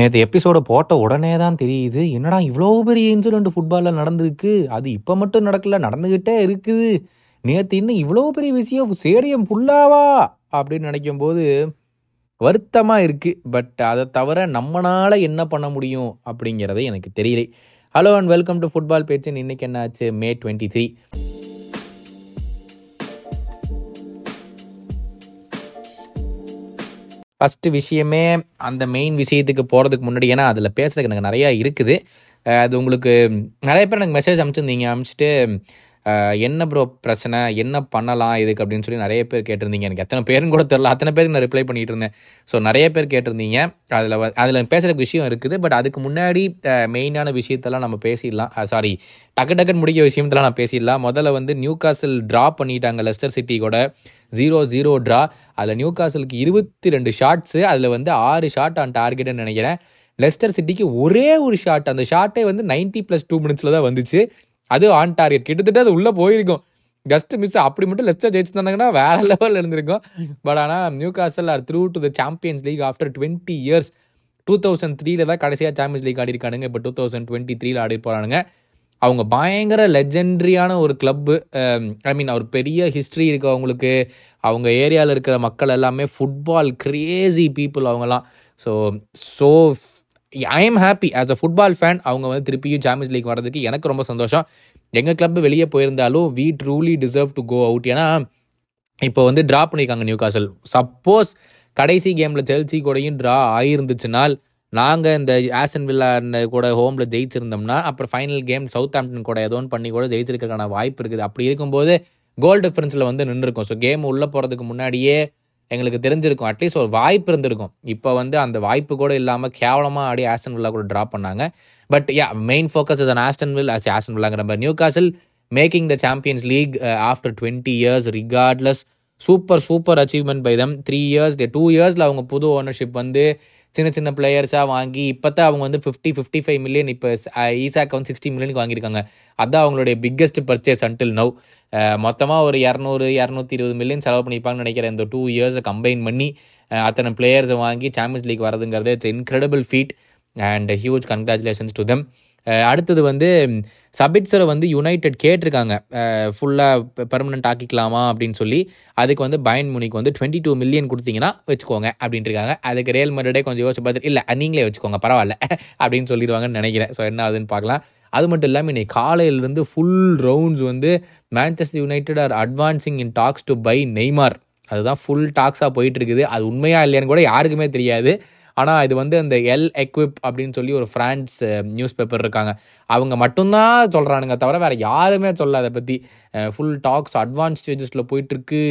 நேற்று எபிசோட போட்ட உடனே தான் தெரியுது என்னடா இவ்வளோ பெரிய இன்சிடென்ட் ஃபுட்பாலில் நடந்திருக்கு? அது இப்போ மட்டும் நடக்கல நடந்துக்கிட்டே இருக்குது. நேற்று இன்னும் இவ்வளோ பெரிய விஷயம் ஸ்டேடியம் ஃபுல்லாவா அப்படின்னு நினைக்கும் போது வருத்தமாக இருக்குது பட் அதை தவிர நம்மளால் என்ன பண்ண முடியும் அப்படிங்கிறதே எனக்கு தெரியலை. Hello and welcome to football பேச்சு இன்றைக்கி என்ன ஆச்சு? மே டுவெண்ட்டி த்ரீ ஃபஸ்ட்டு விஷயமே அந்த மெயின் விஷயத்துக்கு போகிறதுக்கு முன்னாடி ஏன்னா அதில் பேசுகிறதுக்கு எனக்கு நிறையா இருக்குது. அது உங்களுக்கு நிறைய பேர் எனக்கு மெசேஜ் அனுப்பிச்சிருந்தீங்க. அனுப்பிச்சிட்டு என்ன ப்ரோ பிரச்சனை? என்ன பண்ணலாம் இதுக்கு அப்படின்னு சொல்லி நிறைய பேர் கேட்டிருந்தீங்க. எனக்கு எத்தனை பேருன்னு கூட தெரில அத்தனை பேருக்கு நான் ரிப்ளை பண்ணிட்டு இருந்தேன். ஸோ நிறைய பேர் கேட்டிருந்தீங்க. அதில் அதில் பேசுகிற விஷயம் இருக்குது. பட் அதுக்கு முன்னாடி மெயினான விஷயத்தெல்லாம் நம்ம பேசிடலாம். சாரி டக்கு டக்குன்னு முடிக்க விஷயத்தெல்லாம் நான் பேசிடலாம். முதல்ல வந்து நியூ காசில் ட்ரா பண்ணிட்டாங்க லெஸ்டர் சிட்டி கூட. ஜீரோ ஜீரோ ட்ரா அதில் நியூ காசலுக்கு இருபத்தி ரெண்டு ஷாட்ஸு அதில் வந்து ஆறு ஷாட் ஆன் டார்கெட்னு நினைக்கிறேன். லெஸ்டர் சிட்டிக்கு ஒரே ஒரு ஷாட் அந்த ஷாட்டே வந்து 90 ப்ளஸ் டூ மினிட்ஸில் தான் வந்துச்சு. அது ஆன் டார்கெட் கிட்டத்தட்ட அது உள்ளே போயிருக்கும். ஜஸ்ட் மிஸ் அப்படி மட்டும் லெஸ்டர் ஜெயிச்சிருந்தாங்கன்னா வேற லெவலில் இருந்திருக்கும். பட் ஆனால் Newcastle are through to the Champions League after twenty years two thousand த்ரீல தான் கடைசியாக சாம்பியன்ஸ் லீக் ஆடி இருக்கானுங்க இப்போ டூ தௌசண்ட் டுவெண்ட்டி த்ரீல ஆடி போகிறானுங்க அவங்க பயங்கர லெஜெண்ட்ரியான ஒரு கிளப்பு ஐ மீன் ஒரு பெரிய ஹிஸ்ட்ரி இருக்கு அவங்களுக்கு அவங்க ஏரியாவில் இருக்கிற மக்கள் எல்லாமே ஃபுட்பால் கிரேசி பீப்புள் அவங்கலாம். So so I am happy as a football fan அவங்க வந்து திருப்பியும் சாம்பியன்ஸ் லீக் வர்றதுக்கு எனக்கு ரொம்ப சந்தோஷம். எங்கள் கிளப் வெளியே போயிருந்தாலும் we truly deserve to go out ஏன்னா இப்போ வந்து ட்ரா பண்ணியிருக்காங்க நியூ காசல் சப்போஸ் கடைசி கேமில் செல்சி கூடயும் ட்ரா ஆயிருந்துச்சுனால் நாங்கள் இந்த ஆசன் வில்லா கூட ஹோமில் ஜெயிச்சிருந்தோம்னா அப்புறம் ஃபைனல் கேம் சவுத் ஆம்டன் கூட ஏதோ ஒன்று பண்ணி கூட ஜெயிச்சிருக்கிறதுக்கான வாய்ப்பு இருக்குது. அப்படி இருக்கும்போது கோல் டிஃபரன்ஸில் வந்து நின்றுருக்கும். ஸோ கேம் உள்ளே போகிறதுக்கு முன்னாடியே எங்களுக்கு தெரிஞ்சிருக்கும். அட்லீஸ்ட் ஒரு வாய்ப்பு இருந்திருக்கும். இப்போ வந்து அந்த வாய்ப்பு கூட இல்லாமல் கேவலமாக அப்படியே ஆஸ்டன் வில்லா கூட ட்ராப் பண்ணாங்க. But yeah main focus is on Aston Villa as Aston வில்லாங்கிற நம்ம Newcastle making the Champions League after twenty years regardless super super achievement by them three years two இயர்ஸில் அவங்க புது ஓனர்ஷிப் வந்து சின்ன சின்ன பிளேயர்ஸாக வாங்கி இப்போ தான் அவங்க வந்து ஃபிஃப்டி ஃபிஃப்டி ஃபைவ் மில்லியன் இப்போ ஈசாக்கு வந்து சிக்ஸ்டி மில்லியனுக்கு வாங்கியிருக்காங்க. அதுதான் அவங்களுடைய பிக்கெஸ்ட் பர்ச்சேஸ் அன்டில் நவ் மொத்தமாக ஒரு இரநூறு இரநூத்தி இருபது மில்லியன் செலவு பண்ணியிருப்பாங்கன்னு நினைக்கிறேன். இந்த டூ இயர்ஸை கம்பைன் பண்ணி அத்தனை பிளேயர்ஸை வாங்கி champions league வரதுங்கிறது it's incredible feat and huge congratulations to them அடுத்தது வந்து சபிட்ஸரை வந்து யுனைடெட் கேட்டிருக்காங்க. ஃபுல்லாக பெர்மனண்ட் ஆக்கிக்கலாமா அப்படின்னு சொல்லி அதுக்கு வந்து பயன் முனிக்கு வந்து டுவெண்ட்டி டூ மில்லியன் கொடுத்தீங்கன்னா வச்சுக்கோங்க அப்படின்ட்டு இருக்காங்க அதுக்கு ரியல் மர்டே கொஞ்சம் யோசிச்சு பார்த்துட்டு இல்லை நீங்களே வச்சுக்கோங்க பரவாயில்ல அப்படின்னு சொல்லிடுவாங்கன்னு நினைக்கிறேன். ஸோ என்ன ஆகுதுன்னு பார்க்கலாம். அது மட்டும் இல்லாமல் இன்னைக்கு காலையிலேருந்து ஃபுல் ரவுண்ட்ஸ் வந்து Manchester United are advancing in talks to buy Neymar அதுதான் ஃபுல் டாக்ஸாக போயிட்டு இருக்குது அது உண்மையா இல்லையான்னு கூட யாருக்குமே தெரியாது. ஆனால் இது வந்து அந்த எல் எக்விப் அப்படின்னு சொல்லி ஒரு ஃப்ரான்ஸ் நியூஸ் பேப்பர் இருக்காங்க. அவங்க மட்டும்தான் சொல்கிறானுங்க தவிர வேறு யாருமே சொல்ல அதை பற்றி ஃபுல் டாக்ஸ் அட்வான்ஸ் ஸ்டேஜஸில் போயிட்டுருக்கு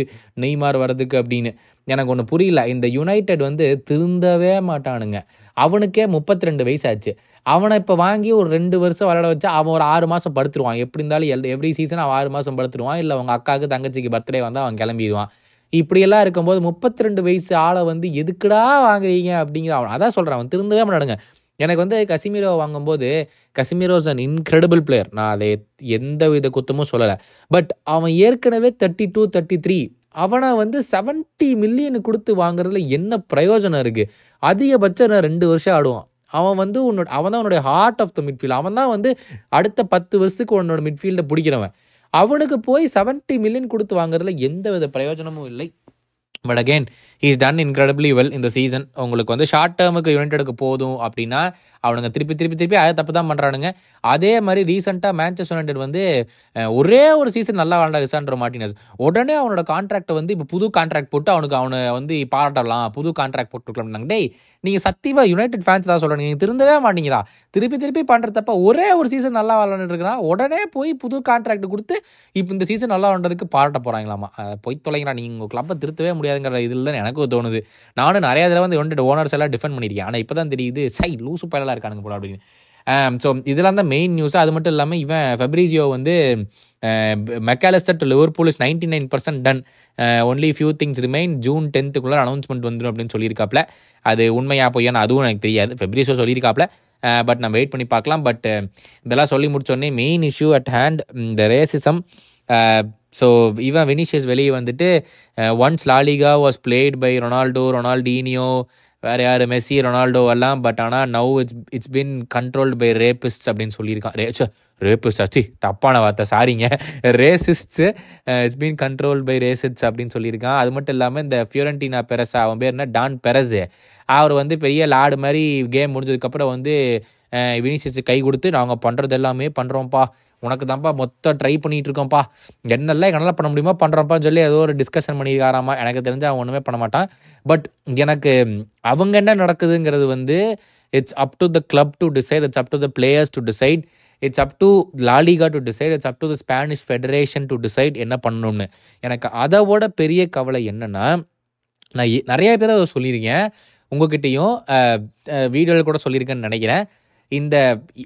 நெய்மார் வர்றதுக்கு அப்படின்னு. எனக்கு ஒன்று புரியல. இந்த யுனைடெட் வந்து திருந்தவே மாட்டானுங்க. அவனுக்கே முப்பத்தி ரெண்டு வயசாச்சு. அவனை இப்போ வாங்கி ஒரு ரெண்டு வருஷம் விளையாட வச்சா அவன் ஒரு ஆறு மாதம் படுத்துருவான். எப்படி இருந்தாலும் எல் எவ்ரி சீசன் அவன் ஆறு மாதம் படுத்துருவான். இல்லை அவங்க அக்காவுக்கு தங்கச்சிக்கு பர்த்டே வந்தால் அவன் கிளம்பிடுவான். இப்படியெல்லாம் இருக்கும்போது முப்பத்தி ரெண்டு வயசு ஆளை வந்து எதுக்குடா வாங்குறீங்க அப்படிங்கிற அவன் அதான் சொல்கிறான் அவன் திருந்தவே மாட்டானுங்க. எனக்கு வந்து கசிமீரோ வாங்கும்போது கசிமீரோஸ் அன் இன்க்ரெடிபிள் பிளேயர் நான் அதை எந்த வித குத்தமும் சொல்லலை. பட் அவன் ஏற்கனவே தேர்ட்டி டூ தேர்ட்டி த்ரீ அவனை வந்து செவன்ட்டி மில்லியன் கொடுத்து வாங்குறதுல என்ன பிரயோஜனம் இருக்குது அதிகபட்சம் நான் ரெண்டு வருஷம் ஆடுவான். அவன் வந்து உன்னோட அவன் தான் உன்னோட ஹார்ட் ஆஃப் த மிட்ஃபீல்ட் அவன் தான் வந்து அடுத்த பத்து வருஷத்துக்கு உன்னோட மிட்ஃபீல்டை பிடிக்கிறவன். அவனுக்கு போய் செவன்ட்டி மில்லியன் கொடுத்து வாங்குறதுல எந்த வித பிரயோஜனமும் இல்லை. But again is done incredibly well இந்த சீசன் உங்களுக்கு வந்து ஷார்ட் டேர்முக்கு யுனைடெடுக்கு போதும் அப்படின்னா அவனுங்க திருப்பி திருப்பி திருப்பி அதை தப்பு தான் பண்ணுறானுங்க அதே மாதிரி ரீசெண்டாக மேன்செஸ்டர் யுனைடெட் வந்து ஒரே ஒரு சீசன் நல்லா வாழ்ந்தா ரிசாண்ட்ரோ மார்டினஸ். உடனே அவனோட கான்ட்ராக்டை வந்து இப்போ புது கான்ட்ராக்ட் போட்டு அவனுக்கு அவனை வந்து பாராட்டலாம். புது கான்ட்ராக்ட் போட்டுக்கலாம் டேய் நீங்கள் சத்தியமாக யுனைடெட் ஃபேன்ஸ் தான் சொல்கிறேன் நீங்கள் திருந்தவே மாட்டீங்களா? திருப்பி திருப்பி பண்ணுறதப்ப ஒரே ஒரு சீசன் நல்லா விளாண்டுட்டு உடனே போய் புது கான்ட்ராக்ட் கொடுத்து இப்போ இந்த சீசன் நல்லா பண்ணுறதுக்கு பாராட்ட போகிறாங்களாமா போய் தொலைங்களா நீங்கள் உங்கள் கிளப்பை திருத்தவே முடியாதுங்கிற இதில் எனக்கு தோணுது. நானும் நிறைய தடவை வந்து யுனைடெட் ஓனர்ஸ் எல்லாம் டிஃபெண்ட் பண்ணியிருக்கேன். ஆனால் இப்போ தான் தெரியுது சை லூசு பயலாக இருக்கானுங்க போல அப்படின்னு. ஸோ இதெல்லாம் தான் மெயின் நியூஸ் அது மட்டும் இல்லாமல் இவன் ஃபெப்ரிசியோ வந்து Mac Allister to Liverpool is ninety nine percent done only few things remain June டென்த்துக்குள்ளே announcement வந்துடும் அப்படின்னு சொல்லியிருக்காப்ல. அது உண்மையாக பொய்யான்னு அதுவும் எனக்கு தெரியாது. ஃபெப்ரிசியோ சொல்லியிருக்காப்ல. பட் நம்ம வெயிட் பண்ணி பார்க்கலாம். பட் இதெல்லாம் சொல்லி முடிச்சோடனே மெயின் இஷ்யூ அட் ஹேண்ட் இந்த ரேசிசம் ஸோ இவன் வினிஷியஸ் வெளியே வந்துட்டு once LaLiga was played by Ronaldo Ronaldinho வேறு யார் மெஸ்ஸி ரொனால்டோ எல்லாம் பட் ஆனால் now it's it's been controlled by rapist அப்படின்னு சொல்லியிருக்கான். ரே ரேபிஸ்ட் அச்சி தப்பான வார்த்தை சாரிங்க racists it's been controlled by racists அப்படின்னு சொல்லியிருக்கான். அது மட்டும் இல்லாமல் இந்த ஃபியூரண்டினா பெரஸா அவன் பேர் என்ன? டான் பெரஸு அவர் வந்து பெரிய லாடு மாதிரி கேம் முடிஞ்சதுக்கப்புறம் வந்து வினிசியஸ் கை கொடுத்து நாங்கள் பண்ணுறது எல்லாமே பண்ணுறோம்ப்பா உனக்கு தான்ப்பா மொத்தம் ட்ரை பண்ணிகிட்டு இருக்கோம்ப்பா என்னெல்லாம் என்னால் பண்ண முடியுமோ பண்ணுறோம்ப்பான்னு சொல்லி ஏதோ ஒரு டிஸ்கஷன் பண்ணியிருக்காராமா எனக்கு தெரிஞ்சு அவன் ஒன்றுமே பண்ண மாட்டான். பட் எனக்கு அவங்க என்ன நடக்குதுங்கிறது வந்து it's up to the club to decide it's up to the players to decide it's up to LaLiga to decide it's up to the Spanish Federation to decide என்ன பண்ணணும்னு. எனக்கு அதோட பெரிய கவலை என்னென்னா நான் நிறைய பேர் அதை சொல்லியிருக்கேன். உங்ககிட்டையும் வீடியோவில் கூட சொல்லியிருக்கேன்னு நினைக்கிறேன். இந்த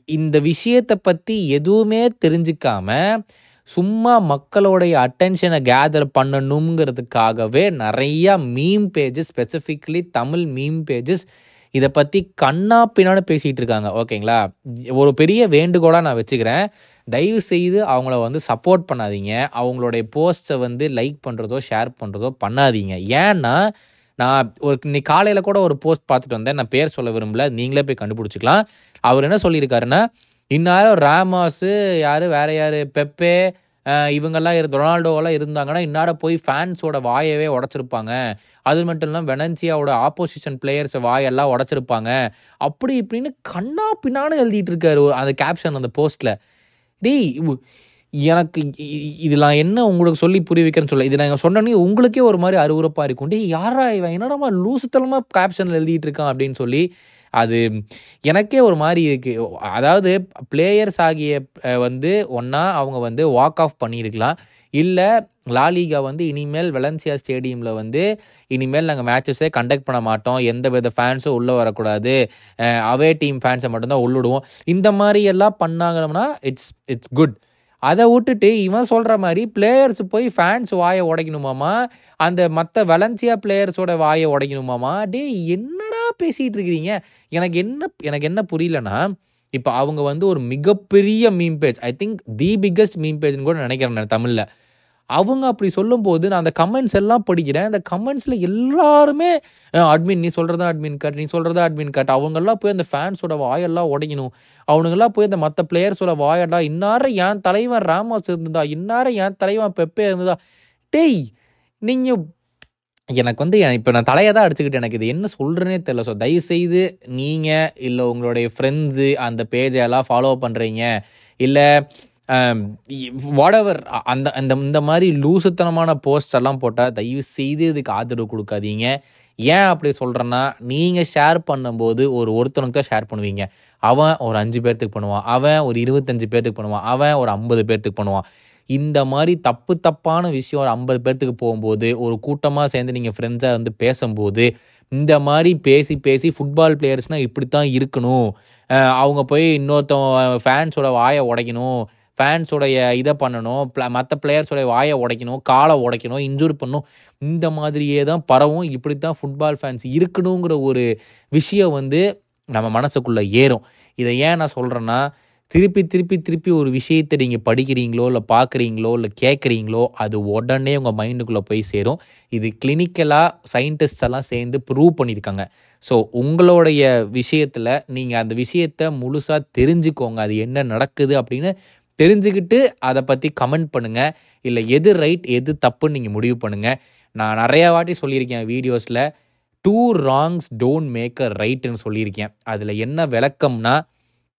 இந்த விஷயத்தை பற்றி எதுவுமே தெரிஞ்சிக்காம சும்மா மக்களுடைய அட்டென்ஷனை கேதர் பண்ணணுங்கிறதுக்காகவே நிறையா meme pages specifically Tamil meme pages இதை பற்றி கண்ணா பின்னான்னு பேசிகிட்டு இருக்காங்க. ஓகேங்களா? ஒரு பெரிய வேண்டுகோளாக நான் வச்சுக்கிறேன். தயவு செய்து அவங்கள வந்து சப்போர்ட் பண்ணாதீங்க. அவங்களுடைய போஸ்ட்டை வந்து லைக் பண்ணுறதோ ஷேர் பண்ணுறதோ பண்ணாதீங்க. ஏன்னா நான் ஒரு இன்னைக்கு காலையில் கூட ஒரு போஸ்ட் பார்த்துட்டு வந்தேன். நான் பேர் சொல்ல விரும்பல. நீங்களே போய் கண்டுபிடிச்சிக்கலாம். அவர் என்ன சொல்லியிருக்காருன்னா இந்நேரம் ராமாஸு யார் வேற யார் பெப்பே இவங்கெல்லாம் இரு ரொனால்டோவெல்லாம் இருந்தாங்கன்னா இன்னார போய் ஃபேன்ஸோட வாயவே உடச்சிருப்பாங்க. அது மட்டும் இல்லாமல் வெனன்சியாவோட ஆப்போசிஷன் பிளேயர்ஸ் வாயெல்லாம் உடச்சிருப்பாங்க. அப்படி இப்படின்னு கண்ணா பின்னான்னு எழுதிட்டு இருக்காரு அந்த கேப்ஷன் அந்த போஸ்ட்டில் டேய் எனக்கு இதெல்லாம் என்ன உங்களுக்கு சொல்லி புரிய வைக்கிறேன்னு சொல்ல இது நாங்கள் சொன்னோன்னே உங்களுக்கே ஒரு மாதிரி அருவருப்பாக இருக்கும். யாரா இவன்? என்னடாமா லூசுத்தனமாக கேப்ஷனில் எழுதிட்டு இருக்கான் அப்படின்னு சொல்லி அது எனக்கே ஒரு மாதிரி இருக்குது அதாவது பிளேயர்ஸ் ஆகிய வந்து ஒன்றா அவங்க வந்து வாக் ஆஃப் பண்ணியிருக்கலாம். இல்லை லாலிகா வந்து இனிமேல் வெலன்சியா ஸ்டேடியமில் வந்து இனிமேல் நாங்கள் மேட்சஸே கண்டக்ட் பண்ண மாட்டோம். எந்த வித ஃபேன்ஸும் உள்ளே வரக்கூடாது. அவே டீம் ஃபேன்ஸை மட்டும்தான் உள்ளிடுவோம். இந்த மாதிரி எல்லாம் பண்ணாங்கன்னா இட்ஸ் இட்ஸ் குட் அதை விட்டுட்டு இவன் சொல்கிற மாதிரி பிளேயர்ஸ் போய் ஃபேன்ஸ் வாயை உடைக்கணுமாமா? அந்த மற்ற வலன்சியா பிளேயர்ஸோட வாயை உடைக்கணுமாமா? டேய் என்னடா பேசிகிட்டு இருக்கிறீங்க? எனக்கு என்ன எனக்கு என்ன புரியலன்னா இப்போ அவங்க வந்து ஒரு மிகப்பெரிய meme page I think the biggest meme பேஜ்னு கூட நினைக்கிறேன் நான் தமிழில். அவங்க அப்படி சொல்லும்போது நான் அந்த கமெண்ட்ஸ் எல்லாம் படிக்கிறேன். அந்த கமெண்ட்ஸில் எல்லாருமே அட்மின் நீ சொல்கிறதா அட்மின் கட் நீ சொல்கிறதா அட்மின் கட் அவங்கெல்லாம் போய் அந்த ஃபேன்ஸோட வாயெல்லாம் உடைக்கணும். அவனுங்கெல்லாம் போய் அந்த மற்ற பிளேயர்ஸோட வாயடா இன்னார என் தலைவன் ராமாஸ் இருந்ததா? இன்னார என் தலைவன் பெப்பே இருந்ததா? டேய் நீங்கள் எனக்கு வந்து இப்போ நான் தலையை தான் அடிச்சுக்கிட்டு எனக்கு இது என்ன சொல்கிறேனே தெரியல. ஸோ தயவுசெய்து நீங்கள் இல்லை உங்களுடைய ஃப்ரெண்ட்ஸு அந்த பேஜை எல்லாம் ஃபாலோ பண்ணுறீங்க இல்லை Um, வாடவர் அந்த அந்த இந்த மாதிரி லூசுத்தனமான போஸ்ட் எல்லாம் போட்டால் தயவு செய்து இதுக்கு ஆதரவு கொடுக்காதீங்க. ஏன் அப்படி சொல்கிறேன்னா நீங்கள் ஷேர் பண்ணும்போது ஒரு ஒருத்தனுக்கு தான் ஷேர் பண்ணுவீங்க. அவன் ஒரு அஞ்சு பேர்த்துக்கு பண்ணுவான். அவன் ஒரு இருபத்தஞ்சு பேர்த்துக்கு பண்ணுவான். அவன் ஒரு ஐம்பது பேர்த்துக்கு பண்ணுவான். இந்த மாதிரி தப்பு தப்பான விஷயம் ஒரு ஐம்பது பேர்த்துக்கு போகும்போது ஒரு கூட்டமாக சேர்ந்து நீங்கள் ஃப்ரெண்ட்ஸாக வந்து பேசும்போது இந்த மாதிரி பேசி பேசி ஃபுட்பால் பிளேயர்ஸ்னால் இப்படி தான் இருக்கணும் அவங்க போய் இன்னொருத்தவங்க ஃபேன்ஸோட வாயை உடைக்கணும். ஃபேன்ஸோடைய இதை பண்ணணும் மற்ற பிளேயர்ஸோடைய வாயை உடைக்கணும் காலை உடைக்கணும் இன்ஜூர் பண்ணணும். இந்த மாதிரியே தான் பரவும். இப்படி தான் ஃபுட்பால் ஃபேன்ஸ் இருக்கணுங்கிற ஒரு விஷயம் வந்து நம்ம மனசுக்குள்ளே ஏறும். இதை ஏன் நான் சொல்கிறேன்னா திருப்பி திருப்பி திருப்பி ஒரு விஷயத்தை நீங்கள் படிக்கிறீங்களோ இல்லை பார்க்குறீங்களோ இல்லை கேட்குறீங்களோ அது உடனே உங்கள் மைண்டுக்குள்ளே போய் சேரும். இது கிளினிக்கலாக சயின்டிஸ்ட் எல்லாம் சேர்ந்து ப்ரூவ் பண்ணியிருக்காங்க. ஸோ உங்களுடைய விஷயத்தில் நீங்கள் அந்த விஷயத்தை முழுசாக தெரிஞ்சுக்கோங்க. அது என்ன நடக்குது அப்படின்னு தெரிஞ்சுக்கிட்டு அதை பற்றி கமெண்ட் பண்ணுங்கள் இல்லை எது ரைட் எது தப்புன்னு நீங்கள் முடிவு பண்ணுங்கள் நான் நிறையா வாட்டி சொல்லியிருக்கேன் வீடியோஸில் two wrongs don't make a ரைட்டுன்னு சொல்லியிருக்கேன். அதில் என்ன விளக்கம்னா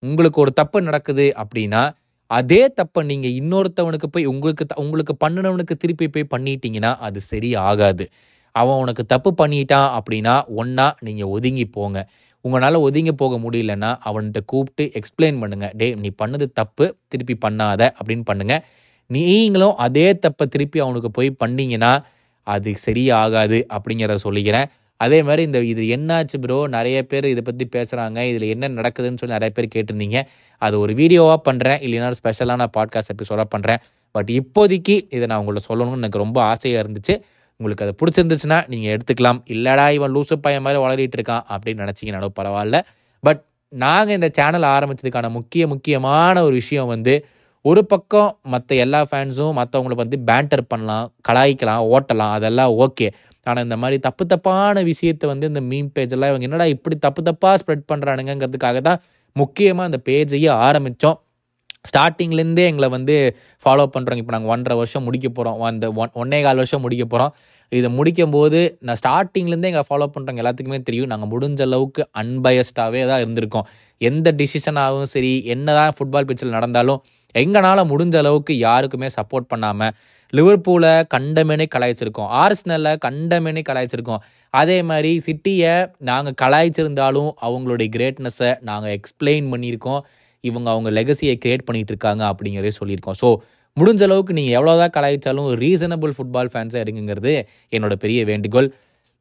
உங்களுக்கு ஒரு தப்பு நடக்குது அப்படின்னா அதே தப்பை நீங்கள் இன்னொருத்தவனுக்கு போய் உங்களுக்கு த- உங்களுக்கு பண்ணினவனுக்கு திருப்பி போய் பண்ணிட்டீங்கன்னா அது சரி ஆகாது. அவன் உனக்கு தப்பு பண்ணிட்டான் அப்படின்னா ஒன்றா நீங்கள் ஒதுங்கி போங்க. உங்களால் ஒதுங்கி போக முடியலன்னா அவன்கிட்ட கூப்பிட்டு எக்ஸ்பிளைன் பண்ணுங்க. டே நீ பண்ணது தப்பு திருப்பி பண்ணாத அப்படின்னு பண்ணுங்க. நீங்களும் அதே தப்பை திருப்பி அவனுக்கு போய் பண்ணீங்கன்னா அது சரியாகாது அப்படிங்கிறத சொல்லிக்கிறேன். அதே மாதிரி இந்த இது என்னாச்சு ப்ரோ நிறைய பேர் இதை பற்றி பேசுகிறாங்க இதில் என்ன நடக்குதுன்னு சொல்லி நிறைய பேர் கேட்டிருந்தீங்க. அது ஒரு வீடியோவாக பண்ணுறேன் இல்லைன்னா ஸ்பெஷலான பாட்காஸ்ட் எபிசோடாக பண்ணுறேன் பட் இப்போதைக்கு இதை நான் உங்கள்ட்ட சொல்லணும்னு எனக்கு ரொம்ப ஆசையாக இருந்துச்சு. உங்களுக்கு அது பிடிச்சிருந்துச்சுன்னா நீங்கள் எடுத்துக்கலாம். இல்லைடா இவன் லூசு பையன் மாதிரி வளரிட்டு இருக்கான் அப்படின்னு நினச்சிங்கனாலும் பரவாயில்ல. பட் நாங்கள் இந்த சேனல் ஆரம்பித்ததுக்கான முக்கிய முக்கியமான ஒரு விஷயம் வந்து ஒரு பக்கம் மற்ற எல்லா ஃபேன்ஸும் மற்றவங்களை வந்து பேண்டர் பண்ணலாம் கலாய்க்கலாம் ஓட்டலாம். அதெல்லாம் ஓகே ஆனால் இந்த மாதிரி தப்பு தப்பான விஷயத்தை வந்து இந்த மீம் பேஜெல்லாம் இவங்க என்னடா இப்படி தப்பு தப்பாக ஸ்ப்ரெட் பண்ணுறானுங்கிறதுக்காக தான் முக்கியமாக அந்த பேஜையே ஆரம்பித்தோம் ஸ்டார்டிங்லேருந்தே எங்களை வந்து ஃபாலோ பண்ணுறோங்க இப்போ நாங்கள் ஒன்றரை வருஷம் முடிக்க போகிறோம் அந்த ஒன் ஒன்னே கால் வருஷம் முடிக்க போகிறோம் இதை முடிக்கும் போது நான் ஸ்டார்டிங்லேருந்தே எங்களை ஃபாலோ பண்ணுறவங்க எல்லாத்துக்குமே தெரியும். நாங்கள் முடிஞ்ச அளவுக்கு அன்பயஸ்டாகவே தான் இருந்திருக்கோம். எந்த டிசிஷனாகவும் சரி என்ன தான் ஃபுட்பால் பிச்சில் நடந்தாலும் எங்களால் முடிஞ்ச அளவுக்கு யாருக்குமே சப்போர்ட் பண்ணாமல் லிவர்பூலை கண்டமேனே கலாய்ச்சிருக்கோம். ஆர்ஸ்னலில் கண்டமேனே கலாய்ச்சிருக்கோம். அதே மாதிரி சிட்டியை நாங்கள் கலாய்ச்சிருந்தாலும் அவங்களுடைய கிரேட்னஸை நாங்கள் எக்ஸ்பிளைன் பண்ணியிருக்கோம். இவங்க அவங்க லெகசியை கிரியேட் பண்ணிட்டு இருக்காங்க அப்படிங்கிறதே சொல்லியிருக்கோம். ஸோ முடிஞ்ச அளவுக்கு நீங்கள் எவ்வளோதான் கலாய்ச்சாலும் ரீசனபிள் ஃபுட்பால் ஃபேன்ஸாக இருங்குங்கிறது என்னோட பெரிய வேண்டுகோள்.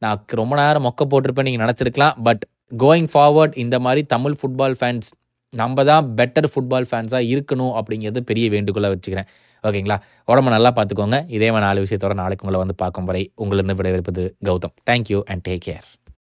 நான் ரொம்ப நேரம் மொக்க போட்டிருப்பேன் நீங்கள் நினச்சிருக்கலாம். பட் கோயிங் ஃபார்வர்ட் இந்த மாதிரி தமிழ் ஃபுட்பால் ஃபேன்ஸ் நம்ம தான் பெட்டர் ஃபுட்பால் ஃபேன்ஸாக இருக்கணும் அப்படிங்கிறது பெரிய வேண்டுகோளாக வச்சுக்கிறேன். ஓகேங்களா? உடம்ப நல்லா பார்த்துக்கோங்க. இதே மாதிரி நாலு விஷயத்தோட நாளைக்கு உங்களை வந்து பார்க்கும் வரை உங்களிருந்து விடைபெறுப்பது Gautham. Thank you and take care